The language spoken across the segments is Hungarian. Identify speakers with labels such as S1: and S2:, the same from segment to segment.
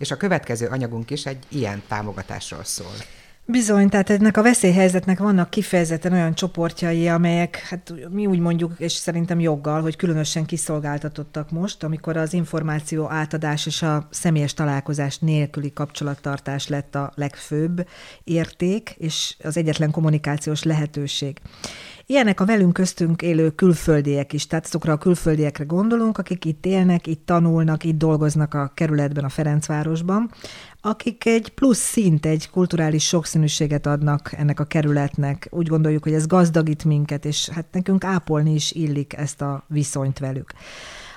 S1: és a következő anyagunk is egy ilyen támogatásról szól.
S2: Bizony, tehát ennek a veszélyhelyzetnek vannak kifejezetten olyan csoportjai, amelyek, hát mi úgy mondjuk, és szerintem joggal, hogy különösen kiszolgáltatottak most, amikor az információ átadás és a személyes találkozás nélküli kapcsolattartás lett a legfőbb érték, és az egyetlen kommunikációs lehetőség. Ilyenek a velünk köztünk élő külföldiek is, tehát azokra a külföldiekre gondolunk, akik itt élnek, itt tanulnak, itt dolgoznak a kerületben, a Ferencvárosban, akik egy plusz szint, egy kulturális sokszínűséget adnak ennek a kerületnek. Úgy gondoljuk, hogy ez gazdagít minket, és hát nekünk ápolni is illik ezt a viszonyt velük.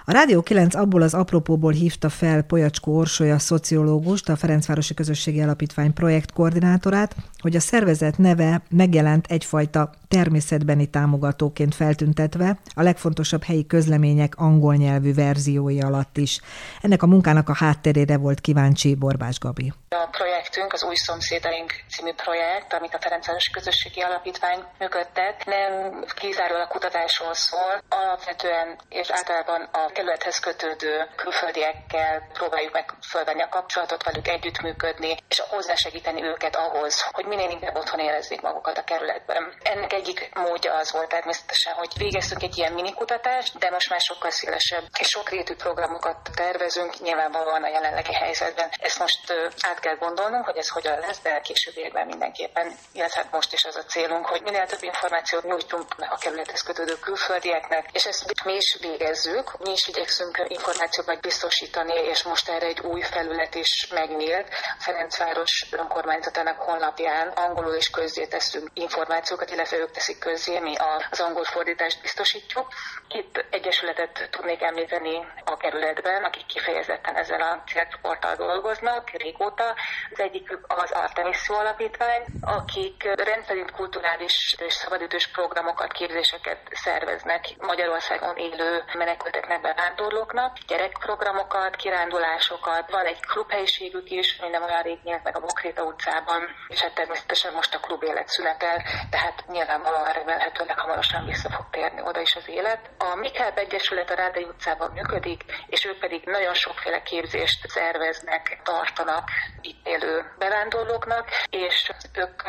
S2: A Rádió 9 abból az apropóból hívta fel Polyacskó Orsolya szociológust, a Ferencvárosi Közösségi Alapítvány projektkoordinátorát, hogy a szervezet neve megjelent egyfajta természetbeni támogatóként feltüntetve a legfontosabb helyi közlemények angol nyelvű verziói alatt is. Ennek a munkának a hátterére volt kíváncsi Borbás Gabi.
S3: A projektünk az Új Szomszédaink című projekt, amit a Ferencvárosi Közösségi Alapítvány működtet, nem kizárólag kutatásról szól, alapvetően és általában a kerülethez kötődő külföldiekkel próbáljuk meg fölvenni a kapcsolatot, velük együttműködni, és hozzásegíteni őket ahhoz, hogy minél inkább otthon érezzék magukat a kerületben. Ennek egyik módja az volt természetesen, hogy végeztünk egy ilyen minikutatást, de most már sokkal szélesebb és sokrétű programokat tervezünk, nyilvánvalóan a jelenlegi helyzetben. Ezt most át kell gondolnunk, hogy ez hogyan lesz, de későbbiekben mindenképpen, illetve most is az a célunk, hogy minél több információt nyújtunk a kerülethez kötődő külföldieknek, és ezt mi is végezzük, mi is igyekszünk információkat biztosítani, és most erre egy új felület is megnyílt. Ferencváros önkormányzatának honlapján angolul is közzé teszünk információkat, illetve ők teszik közzé, mi az angol fordítást biztosítjuk. Itt egyesületet tudnék említeni a kerületben, akik kifejezetten ezzel a célcsoporttal dolgoznak régóta. Az egyik az Artemis Alapítvány, akik rendszerint kulturális és szabadidős programokat, képzéseket szerveznek Magyarországon élő menekülteknek, bevándorlóknak, gyerekprogramokat, kirándulásokat, van egy klubhelyiségük is, minden olyan rég nyílt meg a Bokréta utcában, és hát természetesen most a klub élet szünetel, tehát nyilvánvalóan remélhetőleg hamarosan vissza fog térni oda is az élet. A Mikáb Egyesület a Rádai utcában működik, és ők pedig nagyon sokféle képzést szerveznek, tartanak itt élő bevándorlóknak, és ők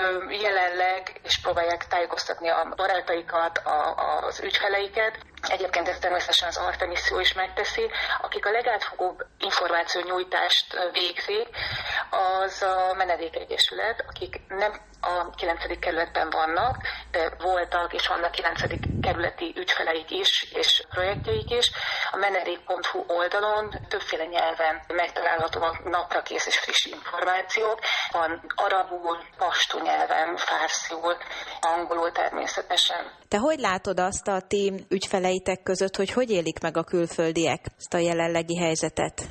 S3: jelenleg is próbálják tájékoztatni a barátaikat, a, az ügyfeleiket, Egyébként ezt természetesen az Artemiszió is megteszi. Akik a legátfogóbb információnyújtást végzik, az a Menedékegyesület, akik nem a 9. kerületben vannak, de voltak és vannak 9. kerületi ügyfeleik is, és projektjeik is. A menedék.hu oldalon többféle nyelven megtalálhatóak napra kész és friss információk. Van arabul, pastu nyelven, fárszul, angolul természetesen.
S4: Te hogy látod azt a ti ügyfeleitek között, hogy hogy élik meg a külföldiek ezt a jelenlegi helyzetet?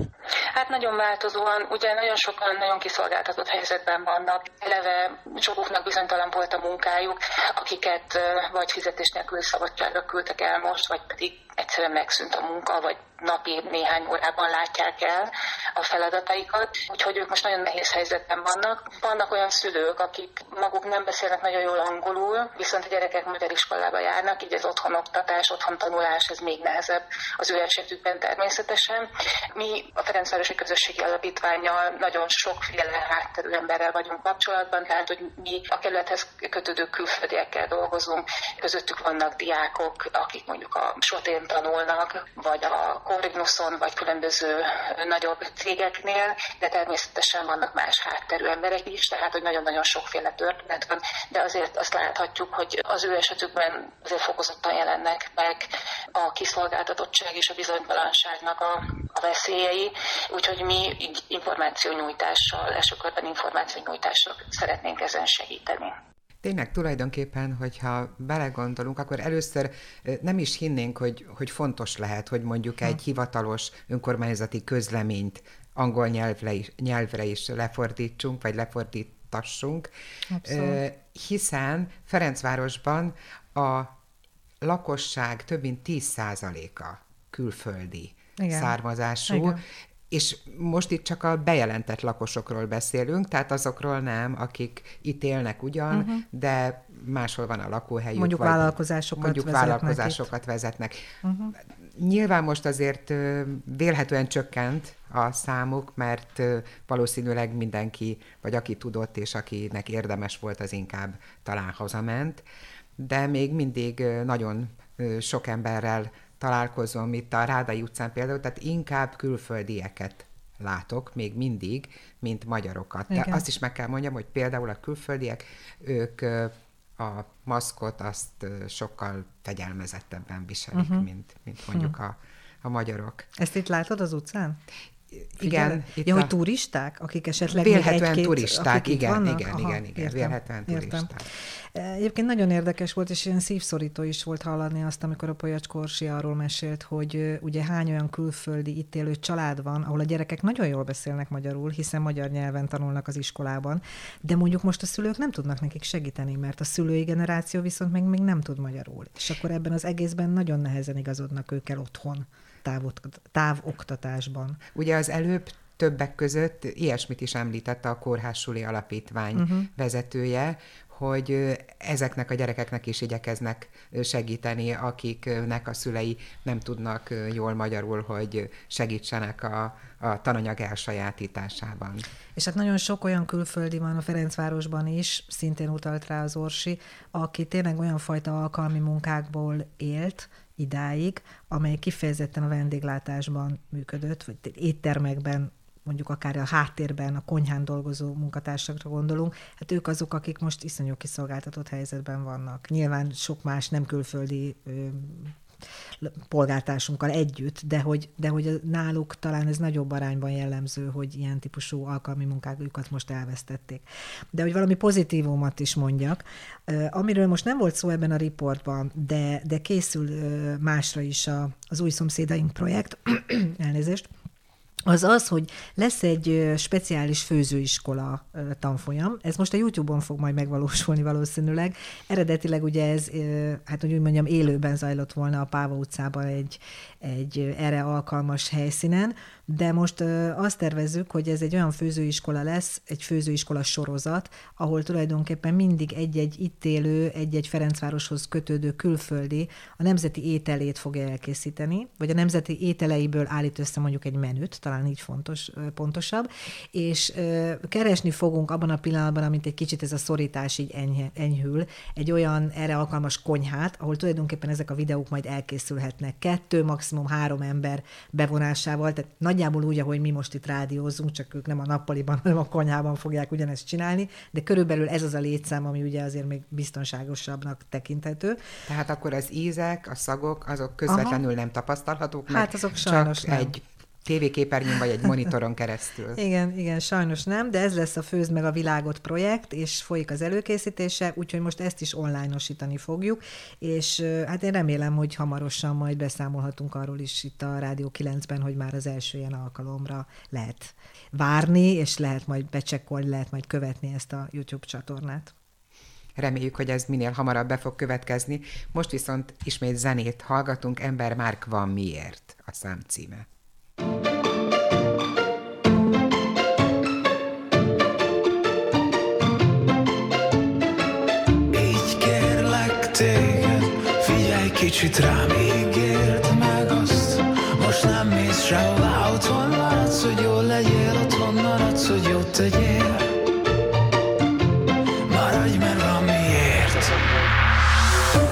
S3: Hát nagyon változóan, ugye nagyon sokan nagyon kiszolgáltatott helyzetben vannak. Eleve sokuknak bizonytalan volt a munkájuk, akiket vagy fizetés nélkül szabadságra küldtek el most, vagy pedig egyszerűen megszűnt a munka, vagy napi néhány órában látják el a feladataikat, úgyhogy ők most nagyon nehéz helyzetben vannak. Vannak olyan szülők, akik maguk nem beszélnek nagyon jól angolul, viszont a gyerekek magyar iskolába járnak, így az otthon oktatás, otthon tanulás, ez még nehezebb az ő esetükben természetesen. Mi a Ferencvárosi Közösségi Alapítványjal nagyon sokféle hátterű emberrel vagyunk kapcsolatban, tehát hogy mi a kerülethez kötődő külföldiekkel dolgozunk, közöttük vannak diákok, akik mondjuk a sotén tanulnak, vagy a Corignuson, vagy különböző nagyobb cégeknél, de természetesen vannak más hátterű emberek is, tehát hogy nagyon-nagyon sokféle történet van, de azért azt láthatjuk, hogy az ő esetükben azért fokozottan jelennek meg a kiszolgáltatottság és a bizonytalanságnak a, a veszélyei, úgyhogy mi információnyújtással, elsőkorban információnyújtással szeretnénk ezen segíteni.
S1: Tényleg tulajdonképpen, hogyha belegondolunk, akkor először nem is hinnénk, hogy, hogy fontos lehet, hogy mondjuk egy hivatalos önkormányzati közleményt angol nyelvre is, nyelvre is lefordítsunk, vagy lefordítassunk, Abszolút. hiszen Ferencvárosban a lakosság több mint 10%-a külföldi Igen. származású, Igen. És most itt csak a bejelentett lakosokról beszélünk, tehát azokról nem, akik itt élnek ugyan, uh-huh. de máshol van a lakóhelyük.
S2: Mondjuk
S1: vagy
S2: vállalkozásokat
S1: mondjuk
S2: vezetnek
S1: vállalkozásokat itt. vezetnek. Uh-huh. Nyilván most azért vélhetően csökkent a számuk, mert valószínűleg mindenki, vagy aki tudott, és akinek érdemes volt, az inkább talán hazament, de még mindig nagyon sok emberrel találkozom itt a Rádai utcán például, tehát inkább külföldieket látok még mindig, mint magyarokat. De azt is meg kell mondjam, hogy például a külföldiek, ők a maszkot azt sokkal fegyelmezettebben viselik, uh-huh. mint, mint mondjuk uh-huh. a, a magyarok.
S2: Ezt itt látod az utcán?
S1: Igen.
S2: Itt ja, a... hogy turisták, akik esetleg
S1: Vélhetően turisták, igen, igen, Aha, igen, igen, értem, vélhetően turisták. Értem.
S2: Egyébként nagyon érdekes volt, és ilyen szívszorító is volt hallani azt, amikor a Polyacz Korsi arról mesélt, hogy ugye hány olyan külföldi itt élő család van, ahol a gyerekek nagyon jól beszélnek magyarul, hiszen magyar nyelven tanulnak az iskolában, de mondjuk most a szülők nem tudnak nekik segíteni, mert a szülői generáció viszont még, még nem tud magyarul. És akkor ebben az egészben nagyon nehezen igazodnak ők el otthon távoktatásban.
S1: Ugye az előbb többek között ilyesmit is említette a Kórházsuli Alapítvány uh-huh. vezetője, hogy ezeknek a gyerekeknek is igyekeznek segíteni, akiknek a szülei nem tudnak jól magyarul, hogy segítsenek a, a tananyag elsajátításában.
S2: És hát nagyon sok olyan külföldi van a Ferencvárosban is, szintén utalt rá az Orsi, aki tényleg olyan fajta alkalmi munkákból élt, idáig, amely kifejezetten a vendéglátásban működött, vagy éttermekben mondjuk akár a háttérben, a konyhán dolgozó munkatársakra gondolunk, hát ők azok, akik most iszonyú kiszolgáltatott helyzetben vannak. Nyilván sok más nem külföldi polgártársunkkal együtt, de hogy, de hogy náluk talán ez nagyobb arányban jellemző, hogy ilyen típusú alkalmi munkájukat most elvesztették. De hogy valami pozitívumot is mondjak, amiről most nem volt szó ebben a riportban, de, de készül másra is a, az új szomszédaink projekt, elnézést, az az, hogy lesz egy speciális főzőiskola tanfolyam. Ez most a YouTube-on fog majd megvalósulni valószínűleg. Eredetileg ugye ez, hát hogy úgy mondjam, élőben zajlott volna a Páva utcában egy, egy erre alkalmas helyszínen, de most azt tervezzük, hogy ez egy olyan főzőiskola lesz, egy főzőiskola sorozat, ahol tulajdonképpen mindig egy-egy itt élő, egy-egy Ferencvároshoz kötődő külföldi a nemzeti ételét fogja elkészíteni, vagy a nemzeti ételeiből állít össze mondjuk egy menüt, talán így fontos, pontosabb, és keresni fogunk abban a pillanatban, amint egy kicsit ez a szorítás így enyhe, enyhül, egy olyan erre alkalmas konyhát, ahol tulajdonképpen ezek a videók majd elkészülhetnek. Kettő, maximum három ember bevonásával, tehát nagyjából úgy, ahogy mi most itt rádiózunk, csak ők nem a nappaliban, hanem a konyhában fogják ugyanezt csinálni, de körülbelül ez az a létszám, ami ugye azért még biztonságosabbnak tekinthető.
S1: Tehát akkor az ízek, a szagok, azok közvetlenül Aha. nem tapasztalhatók meg,
S2: hát azok sajnos
S1: csak nem. egy tévéképernyőn vagy egy monitoron keresztül.
S2: igen, igen, sajnos nem, de ez lesz a Főzd meg a világot projekt, és folyik az előkészítése, úgyhogy most ezt is online-osítani fogjuk, és hát én remélem, hogy hamarosan majd beszámolhatunk arról is itt a Rádió 9-ben, hogy már az első ilyen alkalomra lehet várni, és lehet majd becsekkolni, lehet majd követni ezt a YouTube csatornát.
S1: Reméljük, hogy ez minél hamarabb be fog következni. Most viszont ismét zenét hallgatunk, Ember Márk van miért a szám címe.
S5: Kicsit rám ígért meg azt. Most nem mész sehová, otthon maradsz, hogy jól legyél Otthon maradsz, hogy jót tegyél. Maradj, mert van miért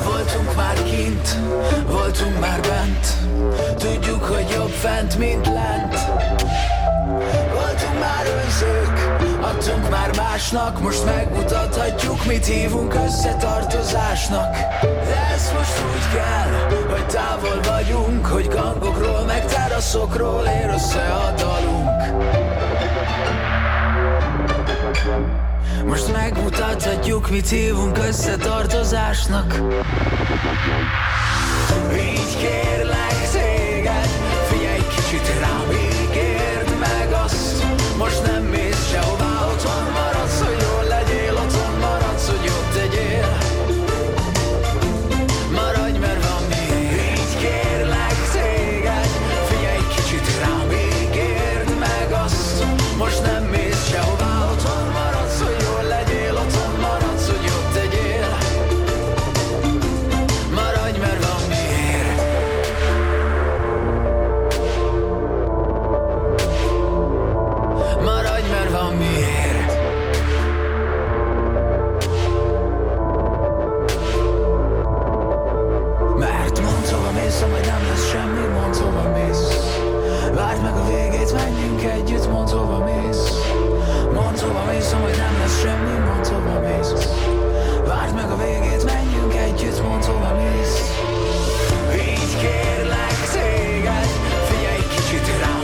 S5: Voltunk már kint, voltunk már bent. Tudjuk, hogy jobb fent, mint már másnak. Most megmutathatjuk, mit hívunk összetartozásnak. De ez most úgy kell, hogy távol vagyunk Hogy gangokról, meg teraszokról ér össze a dalunk. Most megmutathatjuk, mit hívunk összetartozásnak. Így kérlek téged, figyelj kicsit rám Hova mész, amúgy nem lesz semmi, mondd hova szóval mész. Várd meg a végét, menjünk együtt, mondd hova mész. Így kérlek téged, figyelj kicsit rám.